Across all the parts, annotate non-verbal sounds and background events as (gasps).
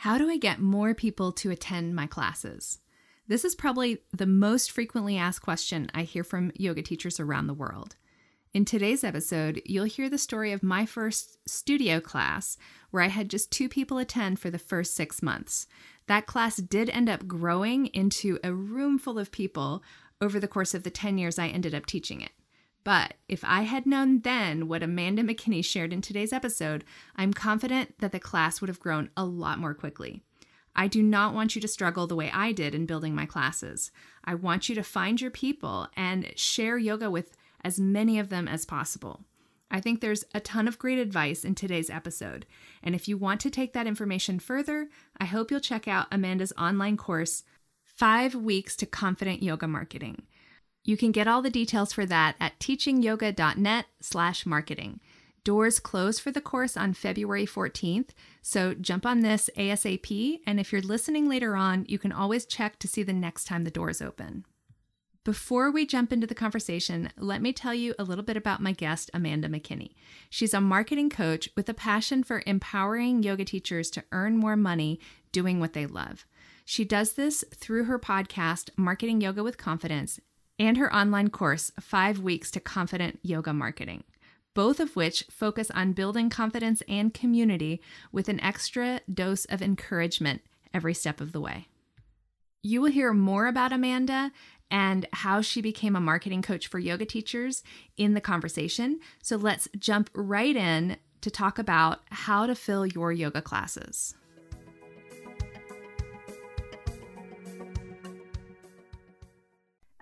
How do I get more people to attend my classes? This is probably the most frequently asked question I hear from yoga teachers around the world. In today's episode, you'll hear the story of my first studio class where I had just two people attend for the first six months. That class did end up growing into a room full of people over the course of the 10 years I ended up teaching it. But if I had known then what Amanda McKinney shared in today's episode, I'm confident that the class would have grown a lot more quickly. I do not want you to struggle the way I did in building my classes. I want you to find your people and share yoga with as many of them as possible. I think there's a ton of great advice in today's episode. And if you want to take that information further, I hope you'll check out Amanda's online course, Five Weeks to Confident Yoga Marketing. You can get all the details for that at teachingyoga.net slash marketing. Doors close for the course on February 14th, so jump on this ASAP. And if you're listening later on, you can always check to see the next time the doors open. Before we jump into the conversation, let me tell you a little bit about my guest, Amanda McKinney. She's a marketing coach with a passion for empowering yoga teachers to earn more money doing what they love. She does this through her podcast, Marketing Yoga with Confidence, and her online course, Five Weeks to Confident Yoga Marketing, both of which focus on building confidence and community with an extra dose of encouragement every step of the way. You will hear more about Amanda and how she became a marketing coach for yoga teachers in the conversation. So let's jump right in to talk about how to fill your yoga classes.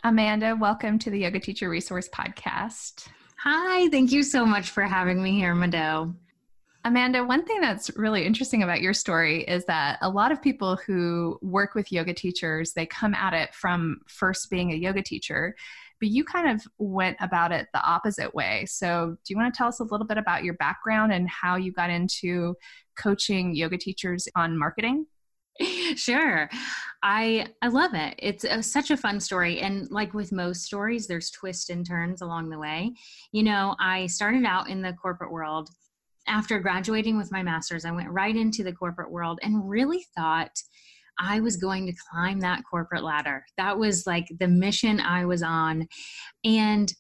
Amanda, welcome to the Yoga Teacher Resource Podcast. Hi, thank you so much for having me here, Mado. Amanda, one thing that's really interesting about your story is that a lot of people who work with yoga teachers, they come at it from first being a yoga teacher, but you kind of went about it the opposite way. So, do you want to tell us a little bit about your background and how you got into coaching yoga teachers on marketing? (laughs) Sure. I I love it. It's a, such a fun story and like with most stories there's twists and turns along the way. You know, I started out in the corporate world after graduating with my master's, I went right into the corporate world and really thought I was going to climb that corporate ladder. That was like the mission I was on. And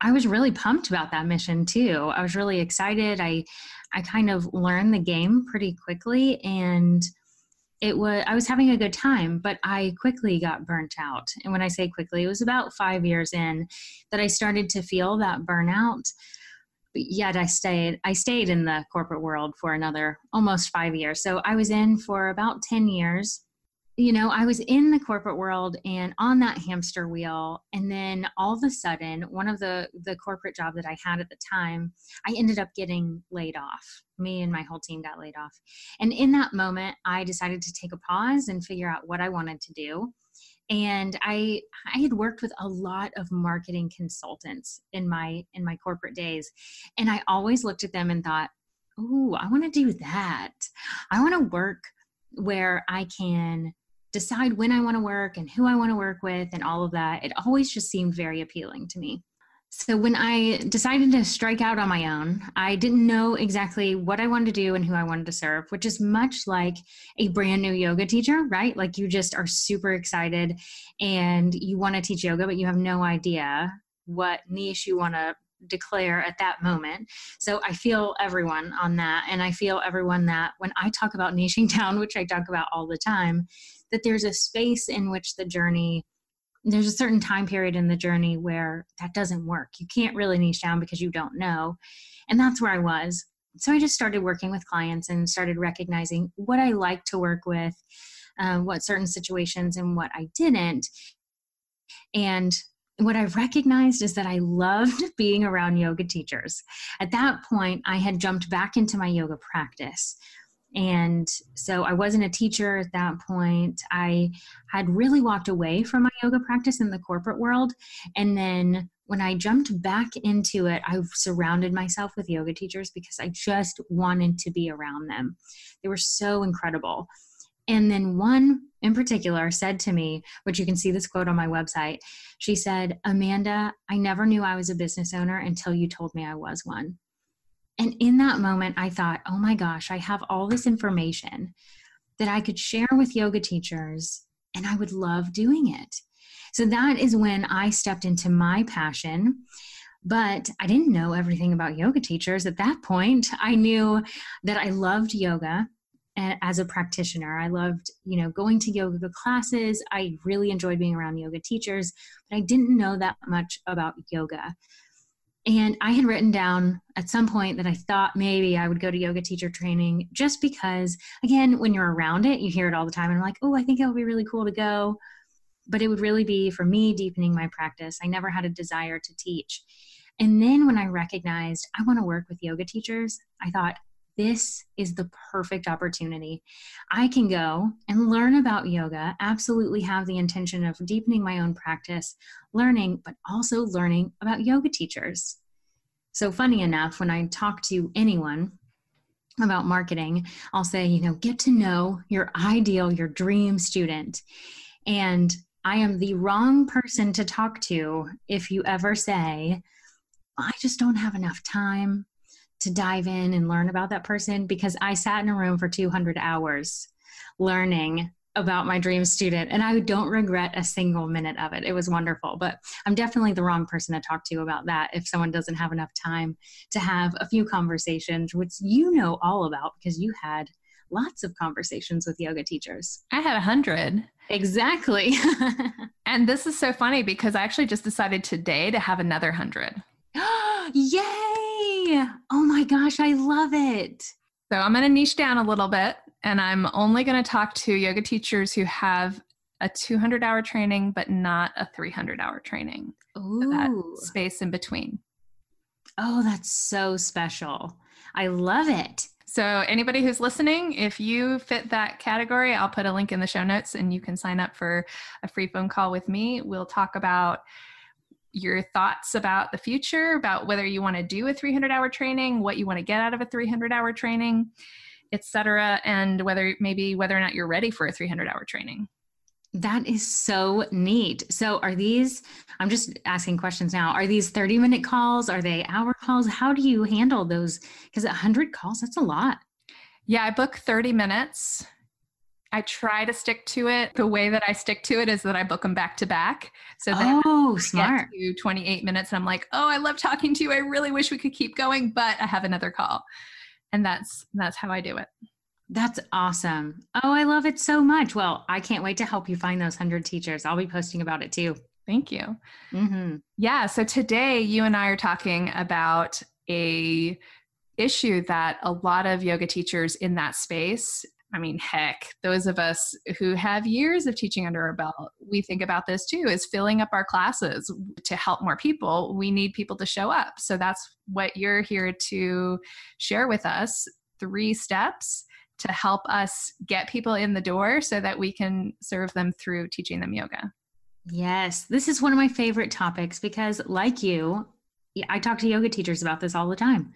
I was really pumped about that mission too. I was really excited. I I kind of learned the game pretty quickly and it was I was having a good time, but I quickly got burnt out. And when I say quickly, it was about 5 years in that I started to feel that burnout yet I stayed I stayed in the corporate world for another almost 5 years. So I was in for about 10 years. You know, I was in the corporate world and on that hamster wheel and then all of a sudden one of the the corporate job that I had at the time, I ended up getting laid off. Me and my whole team got laid off. And in that moment, I decided to take a pause and figure out what I wanted to do. And i i had worked with a lot of marketing consultants in my in my corporate days. And i always looked at them and thought oh i want to do that. I want to work where i can decide when i want to work and who i want to work with and all of that. It always just seemed very appealing to me so, when I decided to strike out on my own, I didn't know exactly what I wanted to do and who I wanted to serve, which is much like a brand new yoga teacher, right? Like you just are super excited and you want to teach yoga, but you have no idea what niche you want to declare at that moment. So I feel everyone on that. And I feel everyone that when I talk about niching (laughs) down, which I talk about all the time, that there's a space in which the journey there's a certain time period in the journey where that doesn't work. You can't really niche down because you don't know. And that's where I was. So I just started working with clients and started recognizing what I like to work with, uh, what certain situations and what I didn't. And what I recognized is that I loved (laughs) being around yoga teachers. At that point, I had jumped back into my yoga practice And so I wasn't a teacher at that point. I had really walked away from my yoga practice in the corporate world. And then when I jumped back into it, I surrounded myself with yoga teachers because I just wanted to be around them. They were so incredible. And then one in particular said to me, which you can see this quote on my website, she said, Amanda, I never knew I was a business owner until you told me I was one. And in that moment, I thought, oh my gosh, I have all this information that I could share with yoga teachers, and I would love doing it. So that is when I stepped into my passion. But I didn't know everything about yoga teachers at that point. I knew that I loved yoga eh, as a practitioner. I loved, you know, going to yoga classes. I really enjoyed being around yoga teachers, but I didn't know that much about yoga. And I had written down at some point that I thought maybe I would go to yoga teacher training just because, again, when you're around it, you hear it all the time. And I'm like, oh, I think it would be really cool to go. But it would really be for me deepening my practice. I never had a desire to teach. And then when I recognized I want to work with yoga teachers, I thought, this is the perfect opportunity. I can go and learn about yoga, absolutely have the intention of deepening my own practice, learning, but also learning about yoga teachers. So, funny enough, when I talk to anyone about marketing, I'll say, you know, get to know your ideal, your dream student. And I am the wrong person to talk to if you ever say, I just don't have enough time to dive in and learn about that person because I sat in a room for 200 hours learning about my dream student and I don't regret a single minute of it. It was wonderful, but I'm definitely the wrong person to talk to about that if someone doesn't have enough time to have a few conversations, which you know all about because you had lots of conversations with yoga teachers. I had a hundred. Exactly. (laughs) and this is so funny because I actually just decided today to have another hundred. (gasps) (gasps) (gasps) Yay! Oh my gosh, I love it. So I'm going to niche down a little bit and I'm only going to talk to yoga teachers who have a 200 hour training, but not a 300 hour training. Ooh. that space in between. Oh, that's so special. I love it. So, anybody who's listening, if you fit that category, I'll put a link in the show notes and you can sign up for a free phone call with me. We'll talk about your thoughts about the future, about whether you want to do a 300 hour training, what you want to get out of a 300 hour training, etc., and whether maybe whether or not you're ready for a 300 hour training. That is so neat. So, are these, I'm just asking questions now, are these 30 minute calls? Are they hour calls? How do you handle those? Because 100 calls, that's a lot. Yeah, I book 30 minutes I try to stick to it. The way that I stick to it is that I book them back to back. So that oh, smart. to 28 minutes and I'm like, oh, I love talking to you. I really wish we could keep going, but I have another call. And that's that's how I do it. That's awesome. Oh, I love it so much. Well, I can't wait to help you find those 100 teachers. I'll be posting about it too. Thank you. Mm-hmm. Yeah. So today you and I are talking about a issue that a lot of yoga teachers in that space I mean, heck, those of us who have years of teaching under our belt, we think about this too is filling up our classes to help more people. We need people to show up. So that's what you're here to share with us three steps to help us get people in the door so that we can serve them through teaching them yoga. Yes, this is one of my favorite topics because, like you, I talk to yoga teachers about this all the time.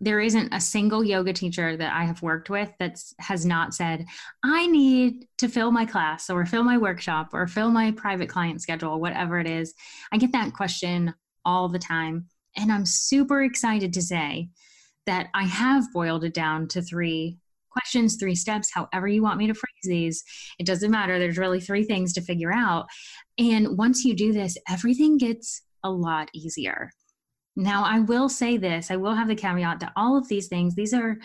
There isn't a single yoga teacher that I have worked with that has not said, I need to fill my class or fill my workshop or fill my private client schedule, whatever it is. I get that question all the time. And I'm super excited to say that I have boiled it down to three questions, three steps, however you want me to phrase these. It doesn't matter. There's really three things to figure out. And once you do this, everything gets a lot easier. Now, I will say this I will have the caveat that all of these things, these are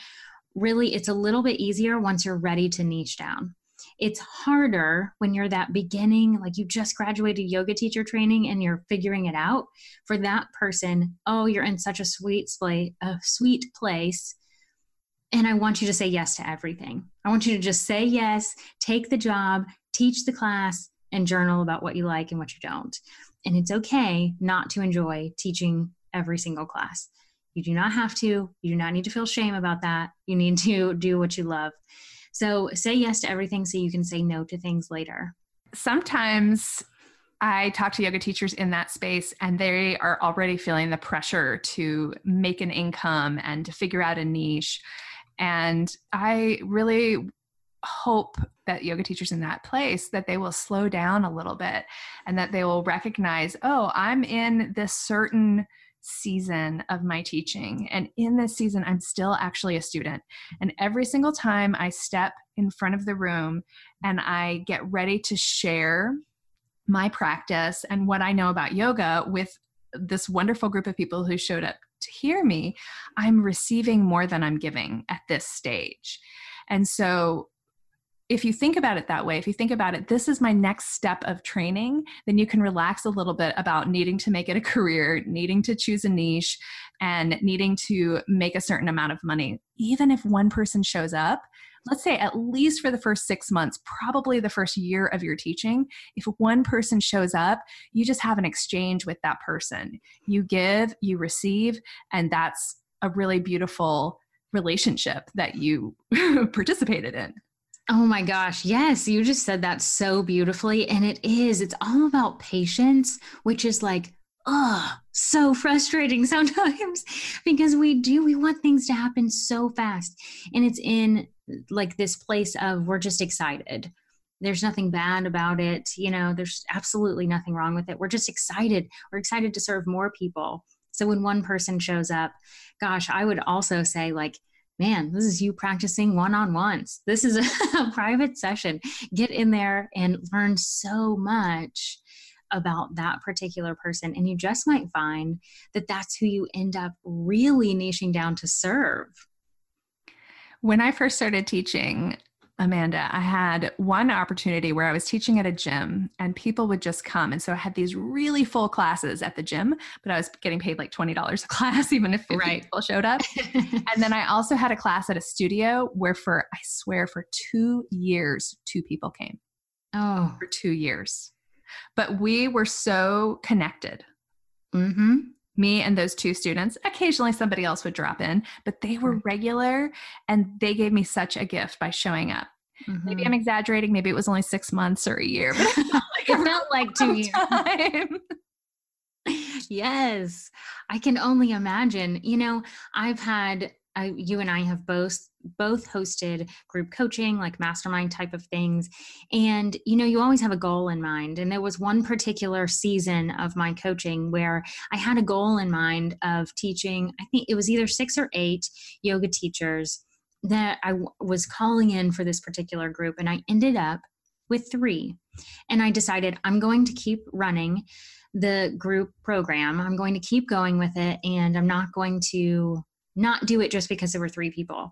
really, it's a little bit easier once you're ready to niche down. It's harder when you're that beginning, like you just graduated yoga teacher training and you're figuring it out. For that person, oh, you're in such a sweet place, a sweet place. And I want you to say yes to everything. I want you to just say yes, take the job, teach the class, and journal about what you like and what you don't. And it's okay not to enjoy teaching every single class. You do not have to. You do not need to feel shame about that. You need to do what you love. So say yes to everything so you can say no to things later. Sometimes I talk to yoga teachers in that space, and they are already feeling the pressure to make an income and to figure out a niche. And I really hope that yoga teachers in that place that they will slow down a little bit and that they will recognize oh i'm in this certain season of my teaching. And in this season i'm still actually a student. And every single time i step in front of the room and i get ready to share my practice and what i know about yoga with this wonderful group of people who showed up to hear me i'm receiving more than i'm giving at this stage. And so if you think about it that way, if you think about it, this is my next step of training, then you can relax a little bit about needing to make it a (laughs) career, needing to choose a niche, and needing to make a certain amount of money. Even if one person shows up, let's say at least for the first six months, probably the first year of your teaching, if one person shows up, you just have an exchange with that person. You give, you receive, and that's a really beautiful relationship that you (laughs) participated in. Oh my gosh. Yes, you just said that so beautifully. And it is, it's all about patience, which is like, oh, so frustrating (laughs) sometimes because we do, we want things to happen so fast. And it's in like this place of we're just excited. There's nothing bad about it. You know, there's absolutely nothing wrong with it. We're just excited. We're excited to serve more people. So when one person shows up, gosh, I would also say, like, man, this is you practicing one on ones. This is (laughs) a, private session. Get in there and learn so much about that particular person. And you just might find that that's who you end up really niching down to serve. When I first started teaching, Amanda, I had one opportunity where I was teaching at a gym and people would just come. And so I had these really full classes at the gym, but I was getting paid like $20 a (laughs) class, even if 50 right. people showed up. and then I also had a class at a studio where for, I swear, for two years, two people came. Oh. For two years. But we were so connected. Mm-hmm me and those two students occasionally somebody else would drop in but they were regular and they gave me such a gift by showing up. Mm-hmm. maybe i'm exaggerating maybe it was only six months or a year but it felt like, it felt like two years. (laughs) yes i can only imagine. You know i've had I, you and I have both both hosted group coaching, like mastermind type of things, and you know you always have a goal in mind. And there was one particular season of my coaching where I had a goal in mind of teaching. I think it was either six or eight yoga teachers that I w- was calling in for this particular group, and I ended up with three. And I decided I'm going to keep running the group program. I'm going to keep going with it, and I'm not going to not do it just because there were three people.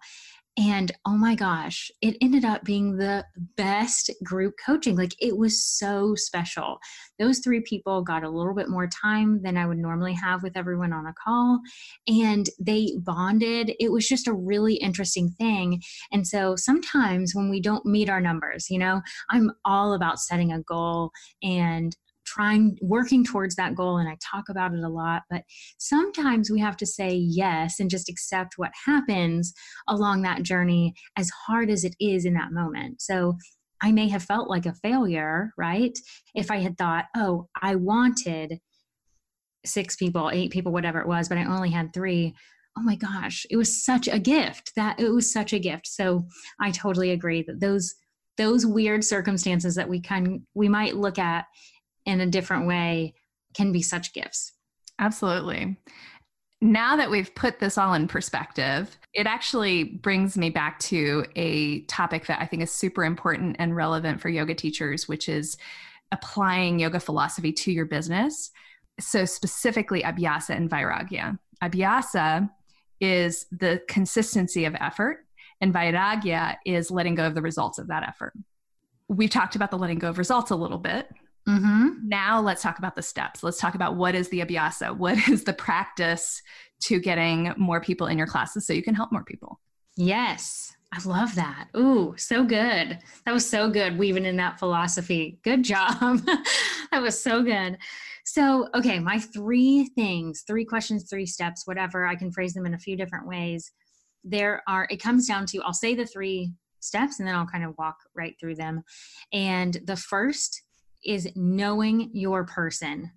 And oh my gosh, it ended up being the best group coaching. Like it was so special. Those three people got a little bit more time than I would normally have with everyone on a call. And they bonded. It was just a really interesting thing. And so sometimes when we don't meet our numbers, you know, I'm all about setting a goal and trying working towards that goal and i talk about it a lot but sometimes we have to say yes and just accept what happens along that journey as hard as it is in that moment. So i may have felt like a failure right? If i had thought oh i wanted six people eight people whatever it was but i only had three oh my gosh it was such a gift that it was such a gift. So i totally agree that those those weird circumstances that we can we might look at in a different way can be such gifts. Absolutely. Now that we've put this all in perspective, it actually brings me back to a topic that I think is super important and relevant for yoga teachers, which is applying yoga philosophy to your business. So, specifically, abhyasa and vairagya. Abhyasa is the consistency of effort, and vairagya is letting go of the results of that effort. We've talked about the letting go of results a little bit, Mm-hmm. Now let's talk about the steps. Let's talk about what is the abhyasa? (laughs) What is the practice to getting more people in your classes so you can help more people? Yes. I love that. Ooh, so good. That was so good weaving in that philosophy. Good job. (laughs) that was so good. So, okay, my three things, three questions, three steps, whatever, I can phrase them in a few different ways. There are, it comes down to, I'll say the three steps and then I'll kind of walk right through them. And the first is knowing your person.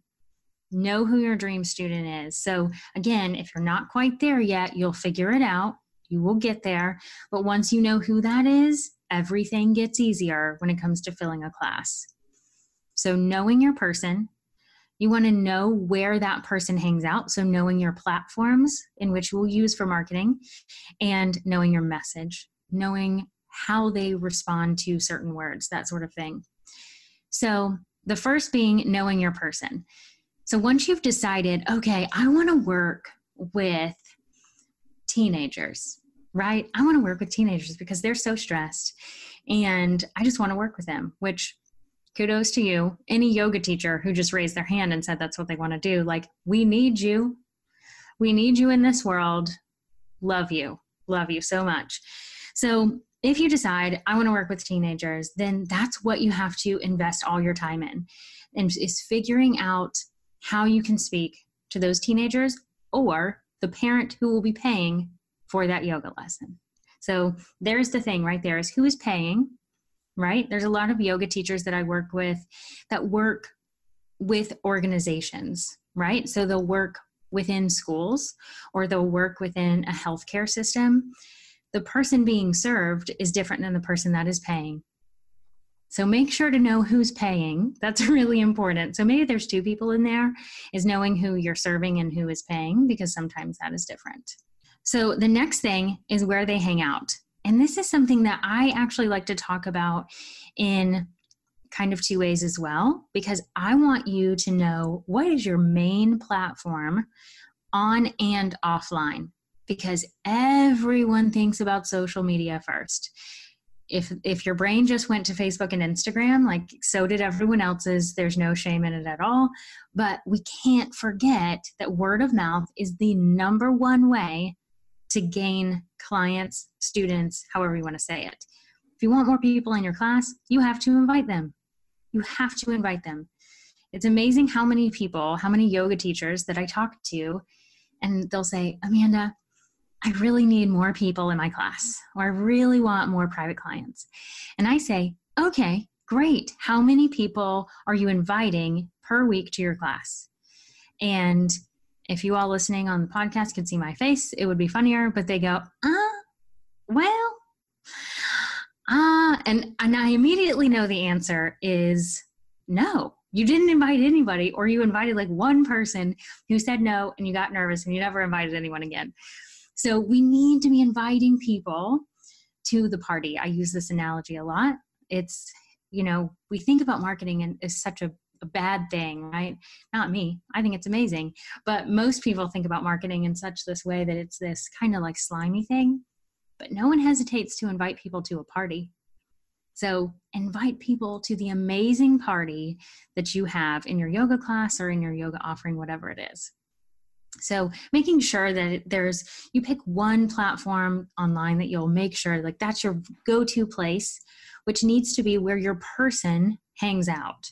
Know who your dream student is. So, again, if you're not quite there yet, you'll figure it out. You will get there. But once you know who that is, everything gets easier when it comes to filling a class. So, knowing your person, you want to know where that person hangs out. So, knowing your platforms in which we'll use for marketing and knowing your message, knowing how they respond to certain words, that sort of thing. So, the first being knowing your person. So, once you've decided, okay, I want to work with teenagers, right? I want to work with teenagers because they're so stressed and I just want to work with them, which kudos to you. Any yoga teacher who just raised their hand and said that's what they want to do, like, we need you. We need you in this world. Love you. Love you so much. So, if you decide I want to work with teenagers, then that's what you have to invest all your time in. And is figuring out how you can speak to those teenagers or the parent who will be paying for that yoga lesson. So there's the thing right there is who is paying, right? There's a lot of yoga teachers that I work with that work with organizations, right? So they'll work within schools or they'll work within a healthcare system. The person being served is different than the person that is paying. So make sure to know who's paying. That's (laughs) really important. So maybe there's two people in there, is knowing who you're serving and who is paying, because sometimes that is different. So the next thing is where they hang out. And this is something that I actually like to talk about in kind of two ways as well, because I want you to know what is your main platform on and offline, because everyone thinks about social media first. If, if your brain just went to Facebook and Instagram, like so did everyone else's, there's no shame in it at all. But we can't forget that word of mouth is the number one way to gain clients, students, however you want to say it. If you want more people in your class, you have to invite them. You have to invite them. It's amazing how many people, how many yoga teachers that I talk to, and they'll say, Amanda, I really need more people in my class, or I really want more private clients. And I say, okay, great. How many people are you inviting per week to your class? And if you all listening on the podcast could see my face, it would be funnier, but they go, uh, well, uh, and, and I immediately know the answer is no. You didn't invite anybody, or you invited like one person who said no, and you got nervous and you never invited anyone again. So we need to be inviting people to the party. I use this analogy a lot. It's, you know, we think about marketing and is such a a bad thing, right? Not me. I think it's amazing. But most people think about marketing in such this way that it's this kind of like slimy thing. But no one hesitates to invite people to a party. So invite people to the amazing party that you have in your yoga class or in your yoga offering, whatever it is. So making sure that there's you pick one platform online that you'll make sure like that's your go-to place, which needs to be where your person hangs out.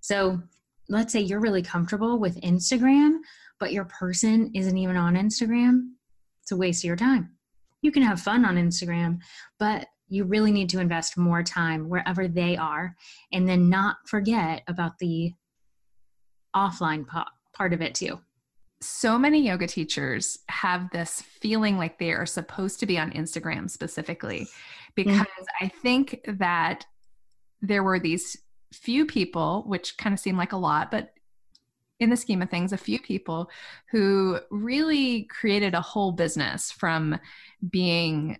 So let's say you're really comfortable with Instagram, but your person isn't even on Instagram. It's a waste of your time. You can have fun on Instagram, but you really need to invest more time wherever they are and then not forget about the offline part of it too. So many yoga teachers have this feeling like they are supposed to be on Instagram specifically because mm-hmm. I think that there were these few people, which kind of seem like a lot, but in the scheme of things, a few people who really created a whole business from being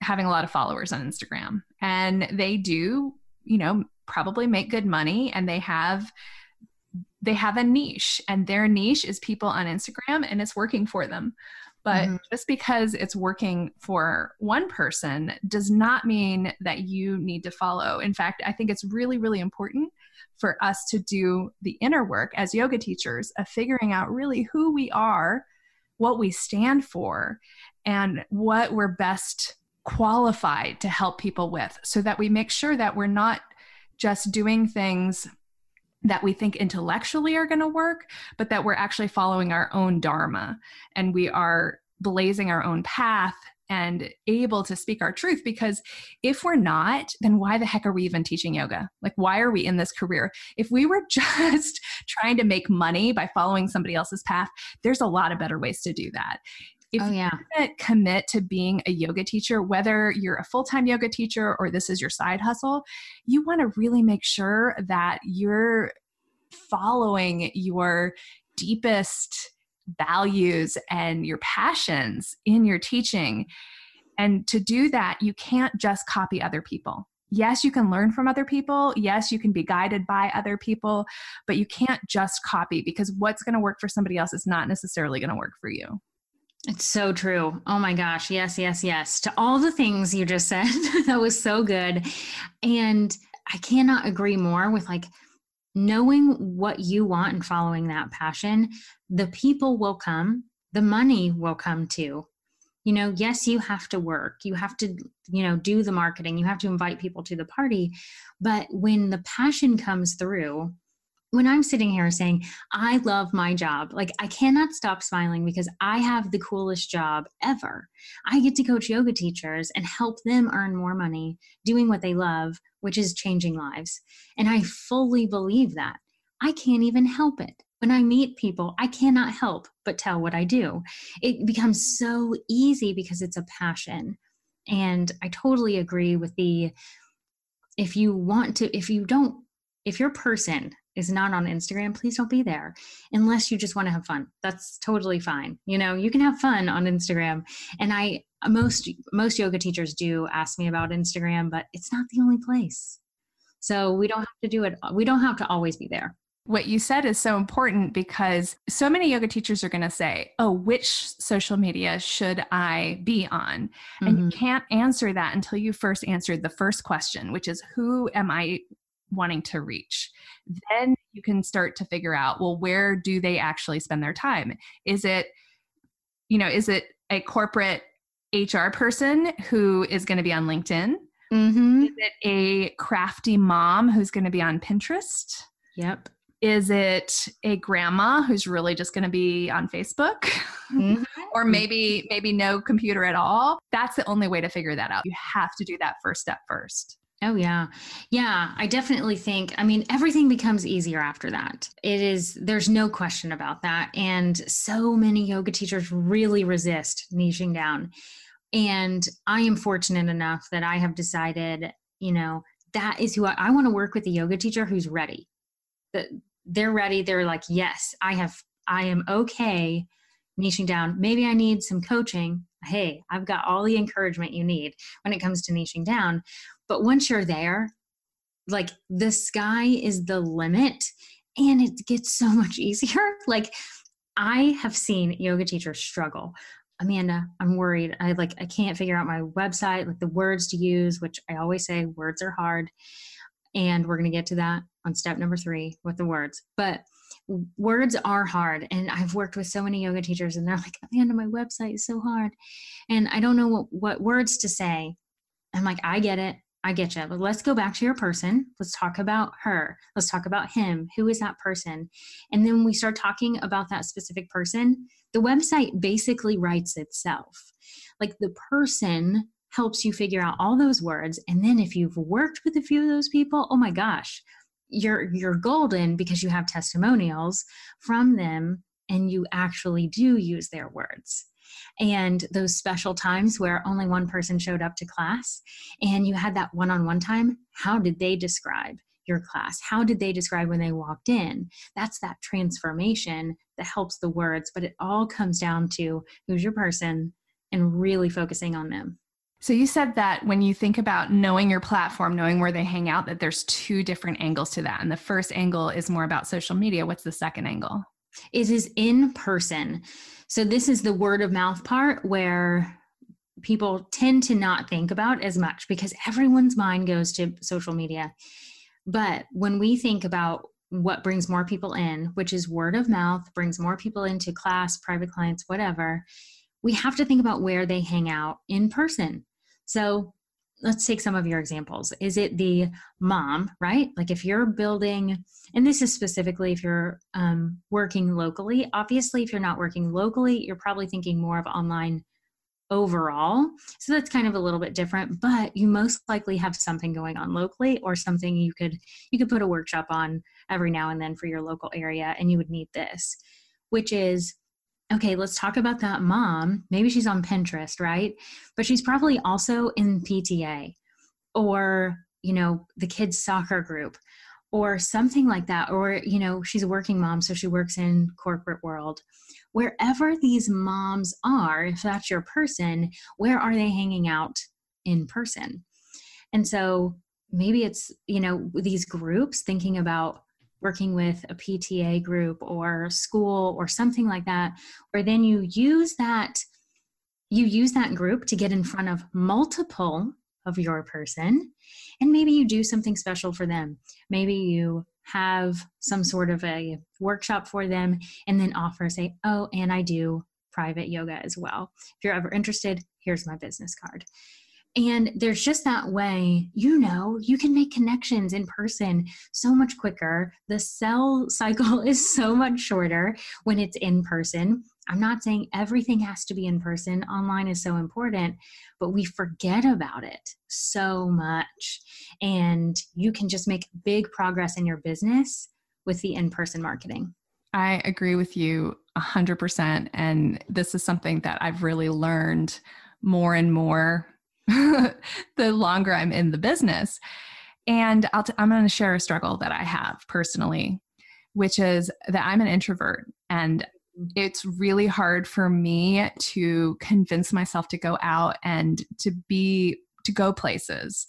having a lot of followers on Instagram. And they do, you know, probably make good money and they have they have a niche and their niche is people on Instagram and it's working for them. But mm-hmm. just because it's working for one person does not mean that you need to follow. In fact, I think it's really, really important for us to do the inner work as yoga teachers of figuring out really who we are, what we stand for, and what we're best qualified to help people with so that we make sure that we're not just doing things that we think intellectually are going to work, but that we're actually following our own dharma. And we are blazing our own path and able to speak our truth because if we're not then why the heck are we even teaching yoga? Like why are we in this career? If we were (laughs) just trying to make money by following somebody else's path there's a lot of better ways to do that if oh, yeah. you commit to being a yoga teacher, whether you're a full time yoga teacher or this is your side hustle, you want to really make sure that you're following your deepest values and your passions in your teaching. And to do that, you can't just copy other people. Yes, you can learn from other people. Yes, you can be guided by other people, but you can't just copy because what's going to work for somebody else is not necessarily going to work for you. It's so true. Oh my gosh. Yes, yes, yes. To all the things you just said, (laughs) that was so good. And I cannot agree more with like knowing what you want and following that passion. The people will come, the money will come too. You know, yes, you have to work, you have to, you know, do the marketing, you have to invite people to the party. But when the passion comes through, when I'm sitting here saying, I love my job, like I cannot stop smiling because I have the coolest job ever. I get to coach yoga teachers and help them earn more money doing what they love, which is changing lives. And I fully believe that. I can't even help it. When I meet people, I cannot help but tell what I do. It becomes so easy because it's a passion. And I totally agree with the if you want to, if you don't, if your person is not on Instagram, please don't be there unless you just want to have fun. That's totally fine. You know, you can have fun on Instagram. And I most most yoga teachers do ask me about Instagram, but it's not the only place. So we don't have to do it we don't have to always be there. What you said is so important because so many yoga teachers are going to say, Oh, which social media should I be on? And mm-hmm. you can't answer that until you first answered the first question, which is, Who am I wanting to reach? then you can start to figure out well where do they actually spend their time? Is it you know is it a corporate hr person who is going to be on linkedin? Mm-hmm. is it a crafty mom who's going to be on pinterest? Yep. Is it a grandma who's really just going to be on facebook? Mm-hmm. (laughs) or maybe maybe no computer at all? That's the only way to figure that out. You have to do that first step first Oh, yeah. Yeah, I definitely think, I mean, everything becomes easier after that. It is, there's no question about that. And so many yoga teachers really resist niching down. And I am fortunate enough that I have decided, you know, that is who I, I want to work with a yoga teacher who's ready. That they're ready. They're like, yes, I have, I am okay niching down. Maybe I need some coaching. Hey, I've got all the encouragement you need when it comes to niching down. But once you're there, like the sky is the limit and it gets so much easier. (laughs) Like I have seen yoga teachers struggle. Amanda, I'm worried. I like I can't figure out my website, like the words to use, which I always say words are hard. And we're going to get to that on step number 3 with the words. But words are hard and I've worked with so many yoga teachers and they're like, Amanda, my website is so hard. And I don't know what, what words to say. I'm like, I get it. I get you. But let's go back to your person. Let's talk about her. Let's talk about him. Who is that person? And then we start talking about that specific person. The website basically writes itself. Like the person helps you figure out all those words. And then if you've worked with a few of those people, oh my gosh, you're you're golden because you have testimonials from them and you actually do use their words and those special times where only one person showed up to class and you had that one on one time, how did they describe your class? How did they describe when they walked in? That's that transformation that helps the words, but it all comes down to who's your person and really focusing on them. So you said that when you think about knowing your platform, knowing where they hang out, that there's two different angles to that. And the first angle is more about social media. What's the second angle? It is in person. So this is the word of mouth part where people tend to not think about as much because everyone's mind goes to social media. But when we think about what brings more people in, which is word of mouth, brings more people into class, private clients, whatever, we have to think about where they hang out in person. So let's take some of your examples. Is it the mom, right? Like if you're building, and this is specifically if you're um, working locally. Obviously, if you're not working locally, you're probably thinking more of online overall. So that's kind of a little bit different, but you most likely have something going on locally or something you could you could put a workshop on every now and then for your local area and you would need this, which is okay, let's talk about that mom. Maybe she's on Pinterest, right? But she's probably also in PTA or, you know, the kids' soccer group or something like that. Or, you know, she's a working mom, so she works in corporate world. Wherever these moms are, if that's your person, where are they hanging out in person? And so maybe it's, you know, these groups thinking about working with a PTA group or school or something like that, where then you use that you use that group to get in front of multiple of your person and maybe you do something special for them. Maybe you have some sort of a workshop for them and then offer say, "Oh, and I do private yoga as well. If you're ever interested, here's my business card." And there's just that way, you know, you can make connections in person so much quicker. The sell (laughs) cycle is so much shorter when it's in person. I'm not saying everything has to be in person, online is so important, but we forget about it so much. And you can just make big progress in your business with the in person marketing. I agree with you 100%. And this is something that I've really learned more and more (laughs) the longer I'm in the business. And i t- I'm going to share a struggle that I have personally, which is that I'm an introvert and it's really hard for me to convince myself to go out and to be to go places.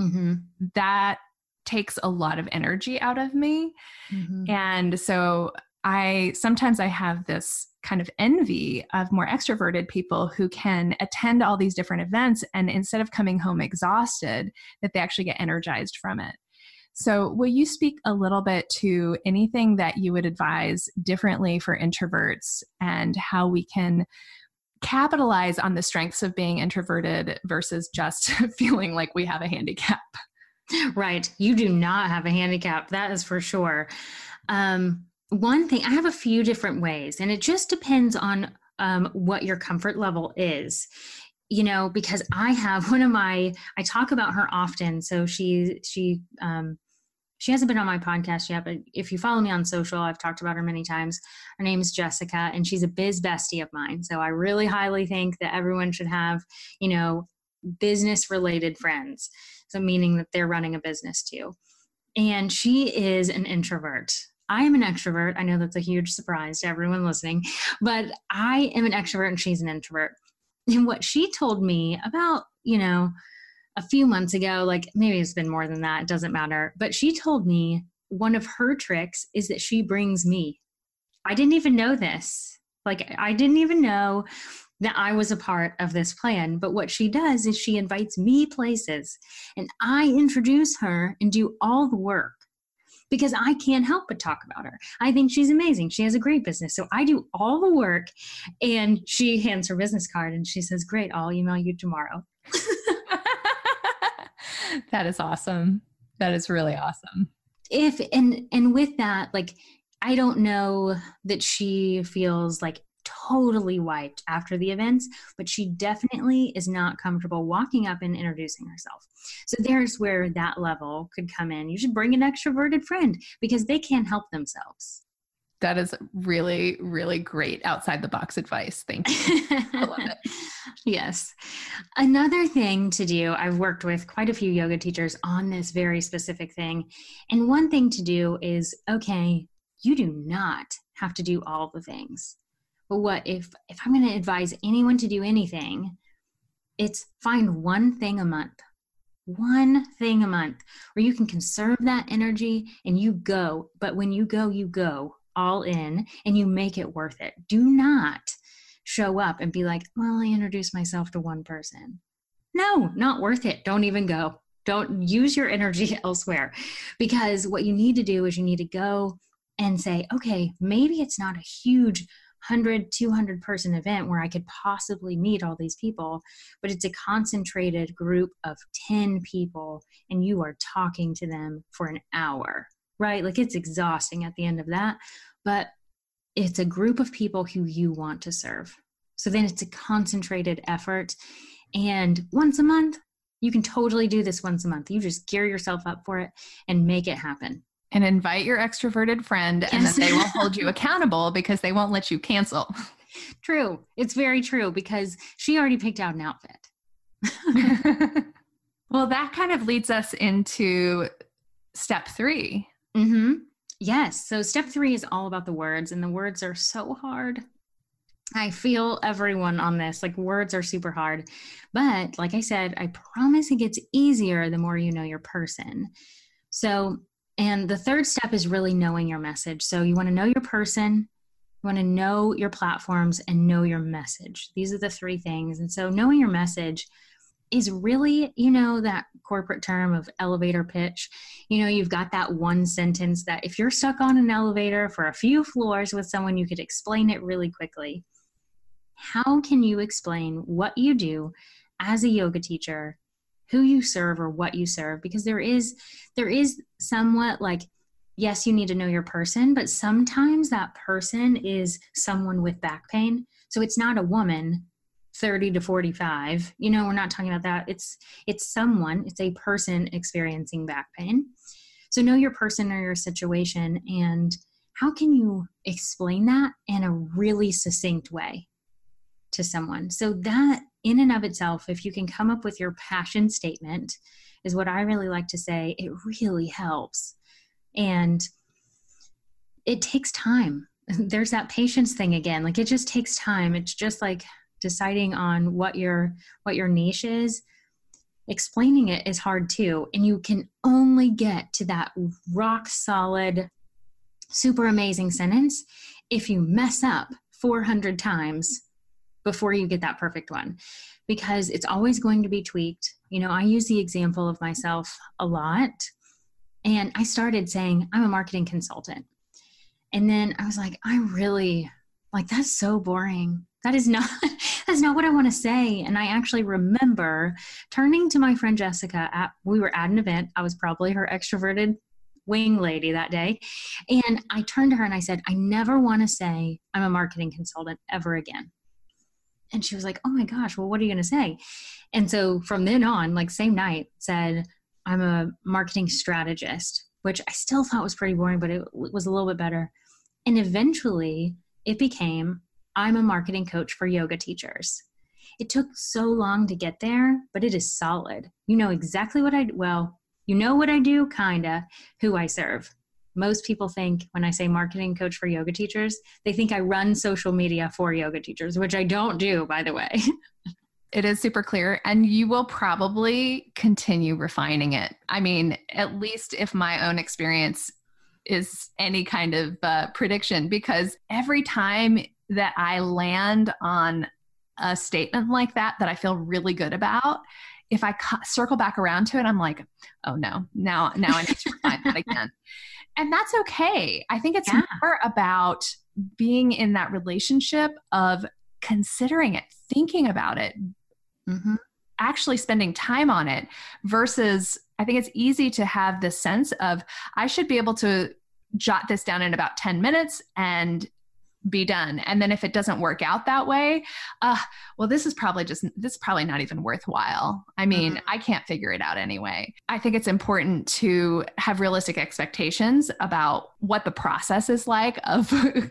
Mm-hmm. That takes a lot of energy out of me. Mm-hmm. And so I sometimes I have this kind of envy of more extroverted people who can attend all these different events and instead of coming home exhausted that they actually get energized from it. So, will you speak a little bit to anything that you would advise differently for introverts and how we can capitalize on the strengths of being introverted versus just (laughs) feeling like we have a handicap? Right. You do not have a handicap. That is for sure. Um, one thing, I have a few different ways, and it just depends on um, what your comfort level is you know because i have (laughs) one of my i talk about her often so she she um she hasn't been on my podcast yet but if you follow me on social i've talked about her many times. Her name is jessica and she's a biz bestie of mine so i really highly think that everyone should have you know business related friends so meaning that they're running a business too. And she is an introvert I am an extrovert. I know that's a huge surprise to everyone listening, but I am an extrovert and she's an introvert. And what she told me about, you know, a few months ago, like maybe it's been more than that, it doesn't matter, but she told me one of her tricks is that she brings me. I didn't even know this. Like, I didn't even know that I was a part of this plan. But what she does is she invites me places and I introduce her and do all the work because I can't help but talk about her. I think she's amazing. She has a great business. So I do all the work and she hands her business card and she says, Great, I'll email you tomorrow. (laughs) that is awesome. That is really awesome. If and and with that, like I don't know that she feels like totally wiped after the events, but she definitely is not comfortable walking up and introducing herself. So there's where that level could come in. You should bring an extroverted friend because they can't help themselves. That is really, really great outside the box advice. Thank you. I love it. (laughs) Yes. Another thing to do, I've worked with quite a few yoga teachers on this very specific thing. And one thing to do is okay, you do not have to do all the things. But what if if I'm going to advise anyone to do anything, it's find one thing a month. One thing a month where you can conserve that energy and you go, but when you go, you go all in and you make it worth it. Do not show up and be like, well, I introduced myself to one person. No, not worth it. Don't even go. Don't use your energy (laughs) elsewhere because what you need to do is you need to go and say, okay, maybe it's not a huge 100 200 person event where i could possibly meet all these people but it's a concentrated group of 10 people and you are talking to them for an hour right? Like it's exhausting at the end of that but it's a group of people who you want to serve. So then it's a concentrated effort and once a month you can totally do this once a month. You just gear yourself up for it and make it happen and invite your extroverted friend yes. and then they will hold you (laughs) accountable because they won't let you cancel. True. It's very true because she already picked out an outfit. (laughs) well, that kind of leads us into step 3 Mm-hmm. Yes. So step three is all about the words, and the words are so hard. I feel everyone on this. Like words are super hard. But like I said, I promise it gets easier the more you know your person. So and the third step is really knowing your message. So you want to know your person, you want to know your platforms, and know your message. These are the three things. And so knowing your message is really, you know, that corporate term of elevator pitch. You know, you've got that one sentence that if you're stuck on an elevator for a few floors with someone, you could explain it really quickly. How can you explain what you do as a yoga teacher who you serve or what you serve because there is there is somewhat like yes you need to know your person but sometimes that person is someone with back pain. So it's not a woman 30 to 45 you know we're not talking about that. It's it's someone it's a person experiencing back pain. So know your person or your situation and how can you explain that in a really succinct way to someone so that in and of itself, if you can come up with your passion statement, is what I really like to say, it really helps. And it takes time. (laughs) There's that patience thing again. Like it just takes time. It's just like deciding on what your what your niche is. Explaining it is hard too. And you can only get to that rock solid, super amazing sentence if you mess up 400 times before you get that perfect one because it's always going to be tweaked. You know, I use the example of myself a lot. And I started saying, I'm a marketing consultant. And then I was like, I really like that's so boring. That is not (laughs) that's not what I want to say. And I actually remember turning to my friend Jessica at we were at an event. I was probably her extroverted wing lady that day. And I turned to her and I said, I never want to say I'm a marketing consultant ever again. And she was like, Oh my gosh, well, what are you going to say? And so from then on, like, same night, said, I'm a marketing strategist, which I still thought was pretty boring, but it was a little bit better. And eventually it became, I'm a marketing coach for yoga teachers. It took so long to get there, but it is solid. You know exactly what I, well, you know what I do, kinda, who I serve most people think when I say marketing coach for yoga teachers, they think I run social media for yoga teachers, which I don't do, by the way. (laughs) it is super clear, and you will probably continue refining it. I mean, at least if my own experience is any kind of uh, prediction, because every time that I land on a statement like that, that I feel really good about, if I cu- circle back around to it, I'm like, oh no, now now I need to refine that again and that's okay. I think it's yeah. more about being in that relationship of considering it, thinking about it, mm-hmm. actually spending time on it versus I think it's easy to have this sense of I should be able to jot this down in about 10 minutes and be done. And then if it doesn't work out that way, uh, well, this is probably just, this is probably not even worthwhile. I mean, mm-hmm. I can't figure it out anyway. I think it's important to have realistic expectations about what the process is like of (laughs)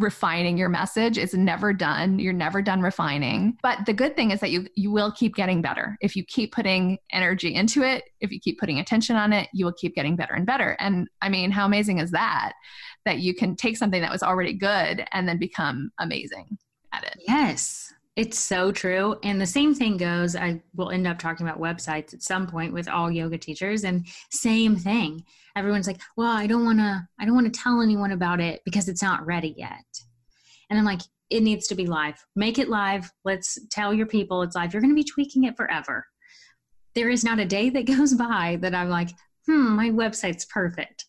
refining your message is never done you're never done refining but the good thing is that you you will keep getting better if you keep putting energy into it if you keep putting attention on it you will keep getting better and better and i mean how amazing is that that you can take something that was already good and then become amazing at it yes it's so true. And the same thing goes, I will end up talking about websites at some point with all yoga teachers and same thing. Everyone's like, "Well, I don't want to I don't want to tell anyone about it because it's not ready yet." And I'm like, "It needs to be live. Make it live. Let's tell your people it's live. You're going to be tweaking it forever." There is not a day that (laughs) goes by that I'm like, "Hmm, my website's perfect."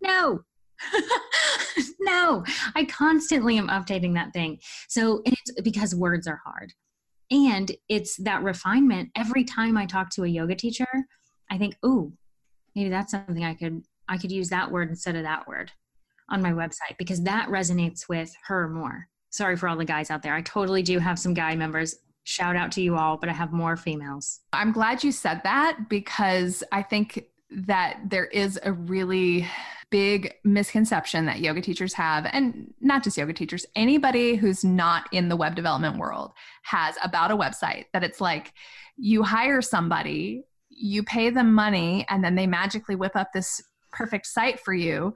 No. (laughs) no, I constantly am updating that thing. So it's because words are hard. And it's that refinement. Every time I talk to a yoga teacher, I think, ooh, maybe that's something I could I could use that word instead of that word on my website because that resonates with her more. Sorry for all the guys out there. I totally do have some guy members. Shout out to you all, but I have more females. I'm glad you said that because I think that there is a really big misconception that yoga teachers have, and not just yoga teachers, anybody who's not in the web development world has about a website that it's like you hire somebody, you pay them money, and then they magically whip up this perfect site for you.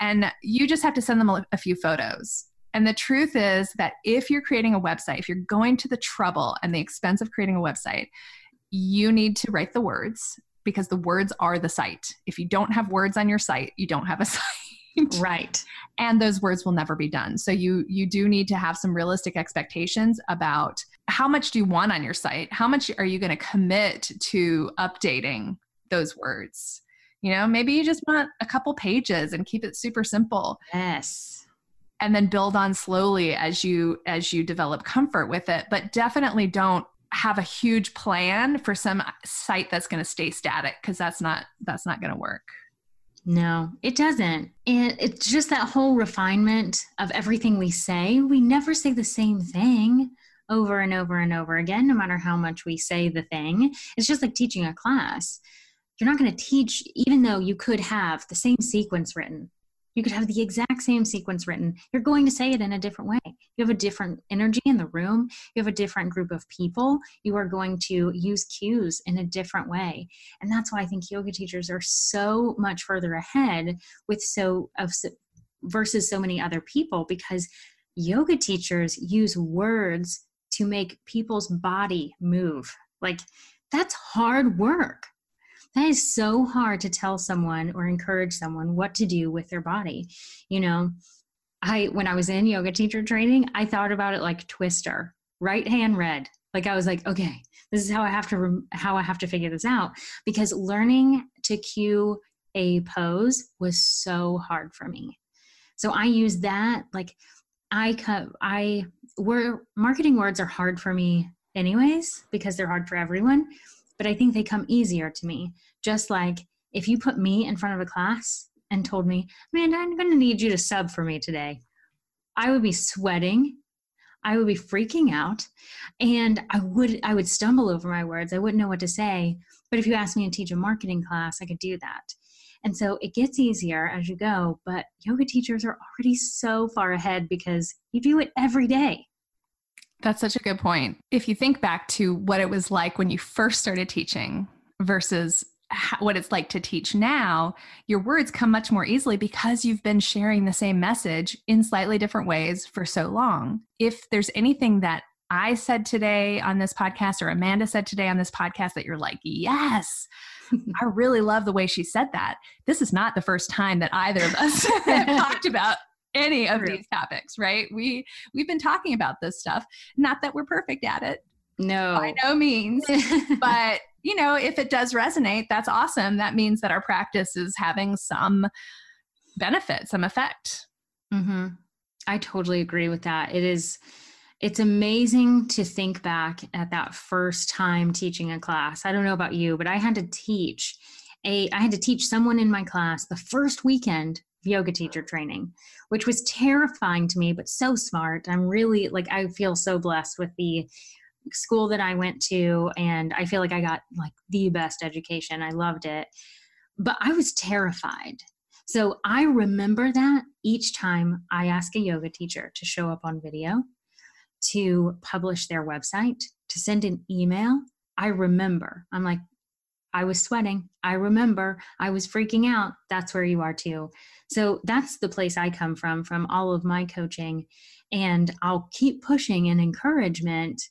And you just have to send them a, few photos. And the truth is that if you're creating a website, if you're going to the trouble and the expense of creating a website, you need to write the words because the words are the site. If you don't have words on your site, you don't have a (laughs) site. Right. and those words will never be done. So you you do need to have some realistic expectations about how much do you want on your site? How much are you going to commit to updating those words? You know, maybe you just want a couple pages and keep it super simple. Yes. And then build on slowly as you as you develop comfort with it, but definitely don't have a huge plan for some site that's going to stay static because that's not that's not going to work. No it doesn't. And it's just that whole refinement of everything we say. We never say the same thing over and over and over again no matter how much we say the thing. It's just like teaching a class. You're not going to teach even though you could have the same sequence written you could have the exact same sequence written. You're going to say it in a different way. You have a different energy in the room. You have a different group of people. You are going to use cues in a different way. And that's why I think yoga teachers are so much further ahead with so of versus so many other people because yoga teachers use words to make people's body move. Like that's hard work that is so hard to tell someone or encourage someone what to do with their body you know? I when i was in yoga teacher training i thought about it like twister right hand red. Like i was like okay this is how i have to how i have to figure this out because learning to cue a pose was so hard for me. So i use that like i cut i were marketing words are hard for me anyways because they're hard for everyone but I think they come easier to me. Just like if you put me in front of a class and told me, man, I'm going to need you to sub for me today, I would be sweating. I would be freaking out and I would I would stumble over my words. I wouldn't know what to say. But if you asked me to teach a marketing class, I could do that. And so it gets easier as you go, but yoga teachers are already so far ahead because you do it every day. That's such a good point. If you think back to what it was like when you first started teaching versus what it's like to teach now, your words come much more easily because you've been sharing the same message in slightly different ways for so long. If there's anything that I said today on this podcast or Amanda said today on this podcast that you're like, yes, (laughs) I really love the way she said that. This is not the first time that either of us (laughs) have talked about any of True. these topics, right? We we've been talking about this stuff. Not that we're perfect at it. No. By no means. (laughs) but, you know, if it does resonate, that's awesome. That means that our practice is having some benefit, some effect. Mm-hmm. I totally agree with that. It is it's amazing to think back at that first time teaching a class. I don't know about you, but I had to teach a I had to teach someone in my class the first weekend yoga teacher training, which was terrifying to me, but so smart. I'm really like, I feel so blessed with the school that I went to, and I feel like I got like the best education. I loved it, but I was terrified. So I remember that each time I ask a yoga teacher to show up on video, to publish their website, to send an email, I remember. I'm like, I was sweating. I remember I was freaking out. That's where you are too. So that's the place I come from, from all of my coaching. And I'll keep pushing and encouragement,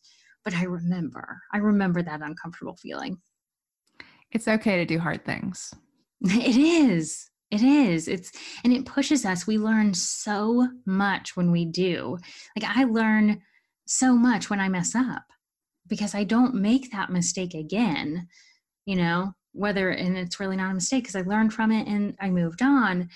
but I remember, I remember that uncomfortable feeling. It's okay to do hard things. (laughs) It is. It is. It's, and it pushes us. We learn so much when we do. Like I learn so much when I mess up because I don't make that mistake again you know whether and it's really not a mistake because i learned from it and i moved on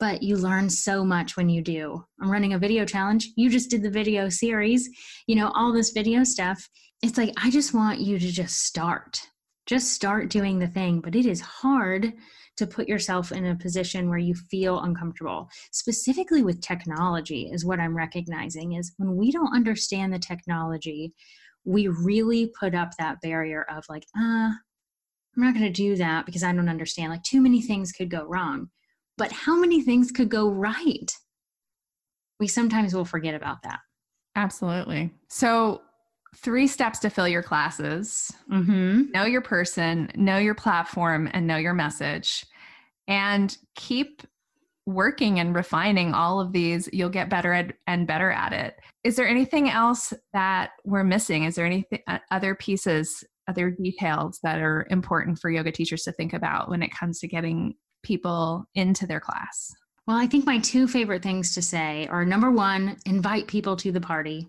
but you learn so much when you do. I'm running a video challenge. You just did the video series, you know, all this video stuff. It's like, I just want you to just start. Just start doing the thing. But it is hard to put yourself in a position where you feel uncomfortable. Specifically with technology, is what I'm recognizing is when we don't understand the technology, we really put up that barrier of like, ah, uh, I'm not going to do that because I don't understand. Like, too many things could go wrong but how many things could go right? We sometimes will forget about that. Absolutely. So, three steps to fill your classes mm-hmm. know your person, know your platform, and know your message. And keep working and refining all of these. You'll get better at, and better at it. Is there anything else that we're missing? Is there any uh, other pieces, other details that are important for yoga teachers to think about when it comes to getting people into their class? Well, I think my two favorite things to say are number one, invite people to the party.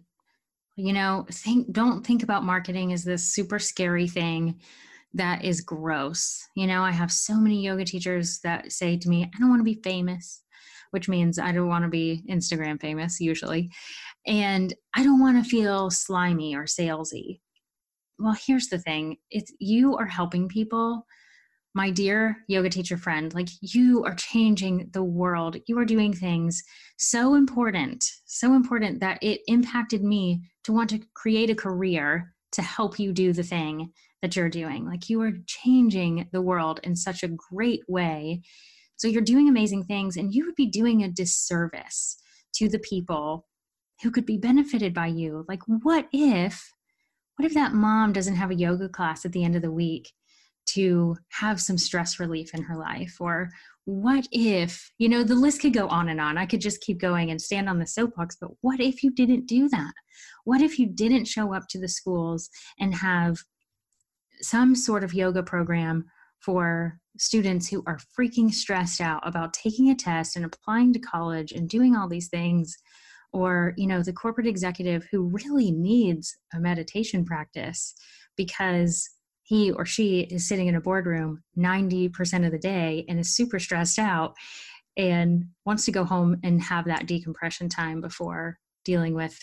You know, think don't think about marketing as this super scary thing that is gross. You know, I have so many yoga teachers that say to me, I don't want to be famous, which means I don't want to be Instagram famous usually. And I don't want to feel slimy or salesy. Well, here's the thing it's you are helping people my dear yoga teacher friend, like you are changing the world. You are doing things so important, so important that it impacted me to want to create a career to help you do the thing that you're doing. Like you are changing the world in such a great way. So you're doing amazing things, and you would be doing a disservice to the people who could be benefited by you. Like, what if? What if that mom doesn't have a yoga class at the end of the week to have some stress relief in her life? Or what if you know the list could go on and on. I could just keep going and stand on the soapbox but what if you didn't do that? What if you didn't show up to the schools and have some sort of yoga program for students who are freaking stressed out about taking a test and applying to college and doing all these things or you know the corporate executive who really needs a meditation practice because he or she is sitting in a boardroom 90% of the day and is super stressed out and wants to go home and have that decompression time before dealing with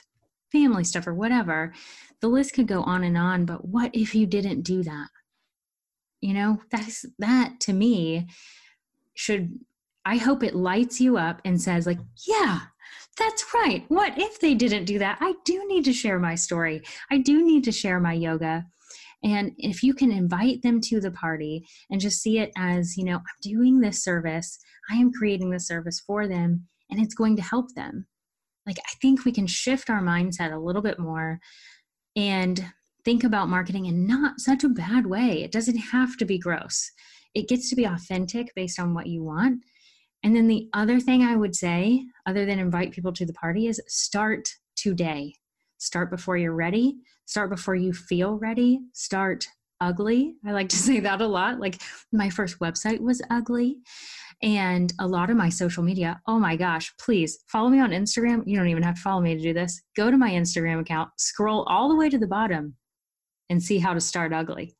family stuff or whatever. The list could go on and on, but what if you didn't do that? You know, that's that to me should I hope it lights you up and says like, yeah, that's right. What if they didn't do that? I do need to share my story. I do need to share my yoga. And if you can invite them to the party and just see it as, you know, I'm doing this service, I am creating this service for them, and it's going to help them. Like, I think we can shift our mindset a little bit more and think about marketing in not such a bad way. It doesn't have to be gross, it gets to be authentic based on what you want. And then the other thing I would say, other than invite people to the party, is start today. Start before you're ready. Start before you feel ready. Start ugly. I like to (laughs) say that a lot. Like my first website was ugly. And a lot of my social media, oh my gosh, please follow me on Instagram. You don't even have to follow me to do this. Go to my Instagram account, scroll all the way to the bottom, and see how to start ugly.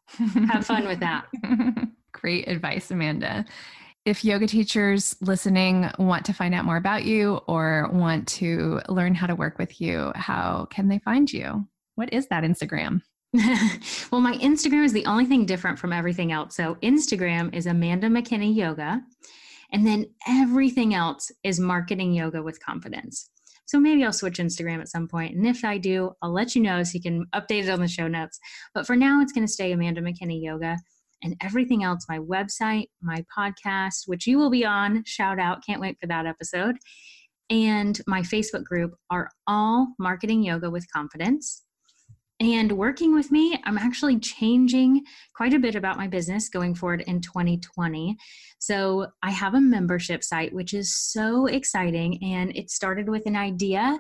have fun with that. (laughs) Great advice, Amanda if yoga teachers listening want to find out more about you or want to learn how to work with you, how can they find you? What is that Instagram? (laughs) well, my Instagram is the only thing different from everything else. So, Instagram is Amanda McKinney Yoga. And then everything else is marketing yoga with confidence. So maybe I'll switch Instagram at some point. And if I do, I'll let you know so you can update it on the show notes. But for now, it's going to stay Amanda McKinney Yoga and everything else my website, my podcast, which you will be on. Shout out, can't wait for that episode. And my Facebook group are all marketing yoga with confidence. And working with me, I'm actually changing quite a bit about my business going forward in 2020. So I have a membership site, which is so exciting. And it started with an idea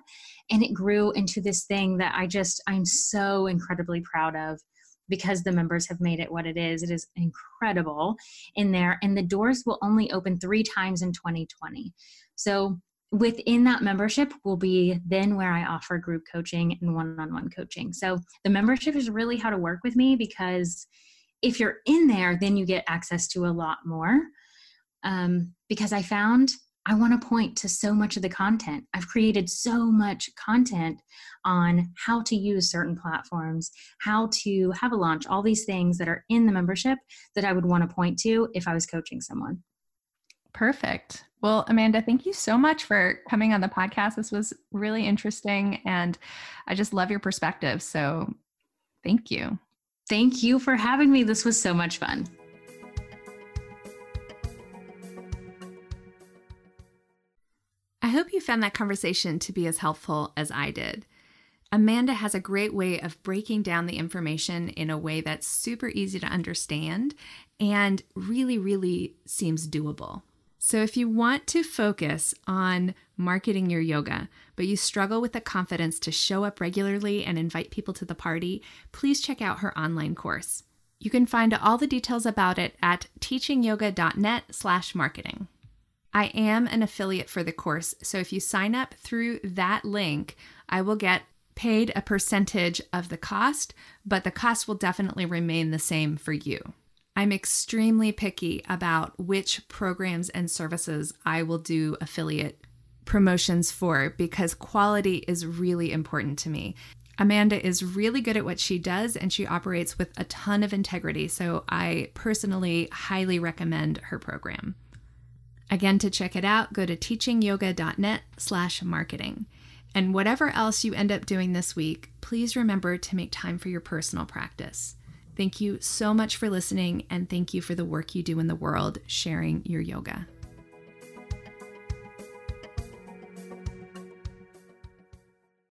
and it grew into this thing that I just, I'm so incredibly proud of because the members have made it what it is. It is incredible in there. And the doors will only open three times in 2020. So within that membership will be then where I offer group coaching and one on one coaching. So the membership is really how to work with me because if you're in there, then you get access to a lot more. Um, because I found I want to point to so much of the content. I've created so much content on how to use certain platforms, how to have a launch, all these things that are in the membership that I would want to point to if I was coaching someone. Perfect. Well, Amanda, thank you so much for coming on the podcast. This was really interesting and I just love your perspective. So thank you. Thank you for having me. This was so much fun. Hope you found that conversation to be as helpful as I did. Amanda has a great way of breaking down the information in a way that's super easy to understand and really, really seems doable. So, if you want to focus on marketing your yoga, but you struggle with the confidence to show up regularly and invite people to the party, please check out her online course. You can find all the details about it at teachingyoga.net/marketing. I am an affiliate for the course, so if you sign up through that link, I will get paid a percentage of the cost, but the cost will definitely remain the same for you. I'm extremely picky about which programs and services I will do affiliate promotions for because quality is really important to me. Amanda is really good at what she does and she operates with a ton of integrity, so I personally highly recommend her program. Again, to check it out, go to teachingyoga.net slash marketing. And whatever else you end up doing this week, please remember to make time for your personal practice. Thank you so much for listening, and thank you for the work you do in the world sharing your yoga.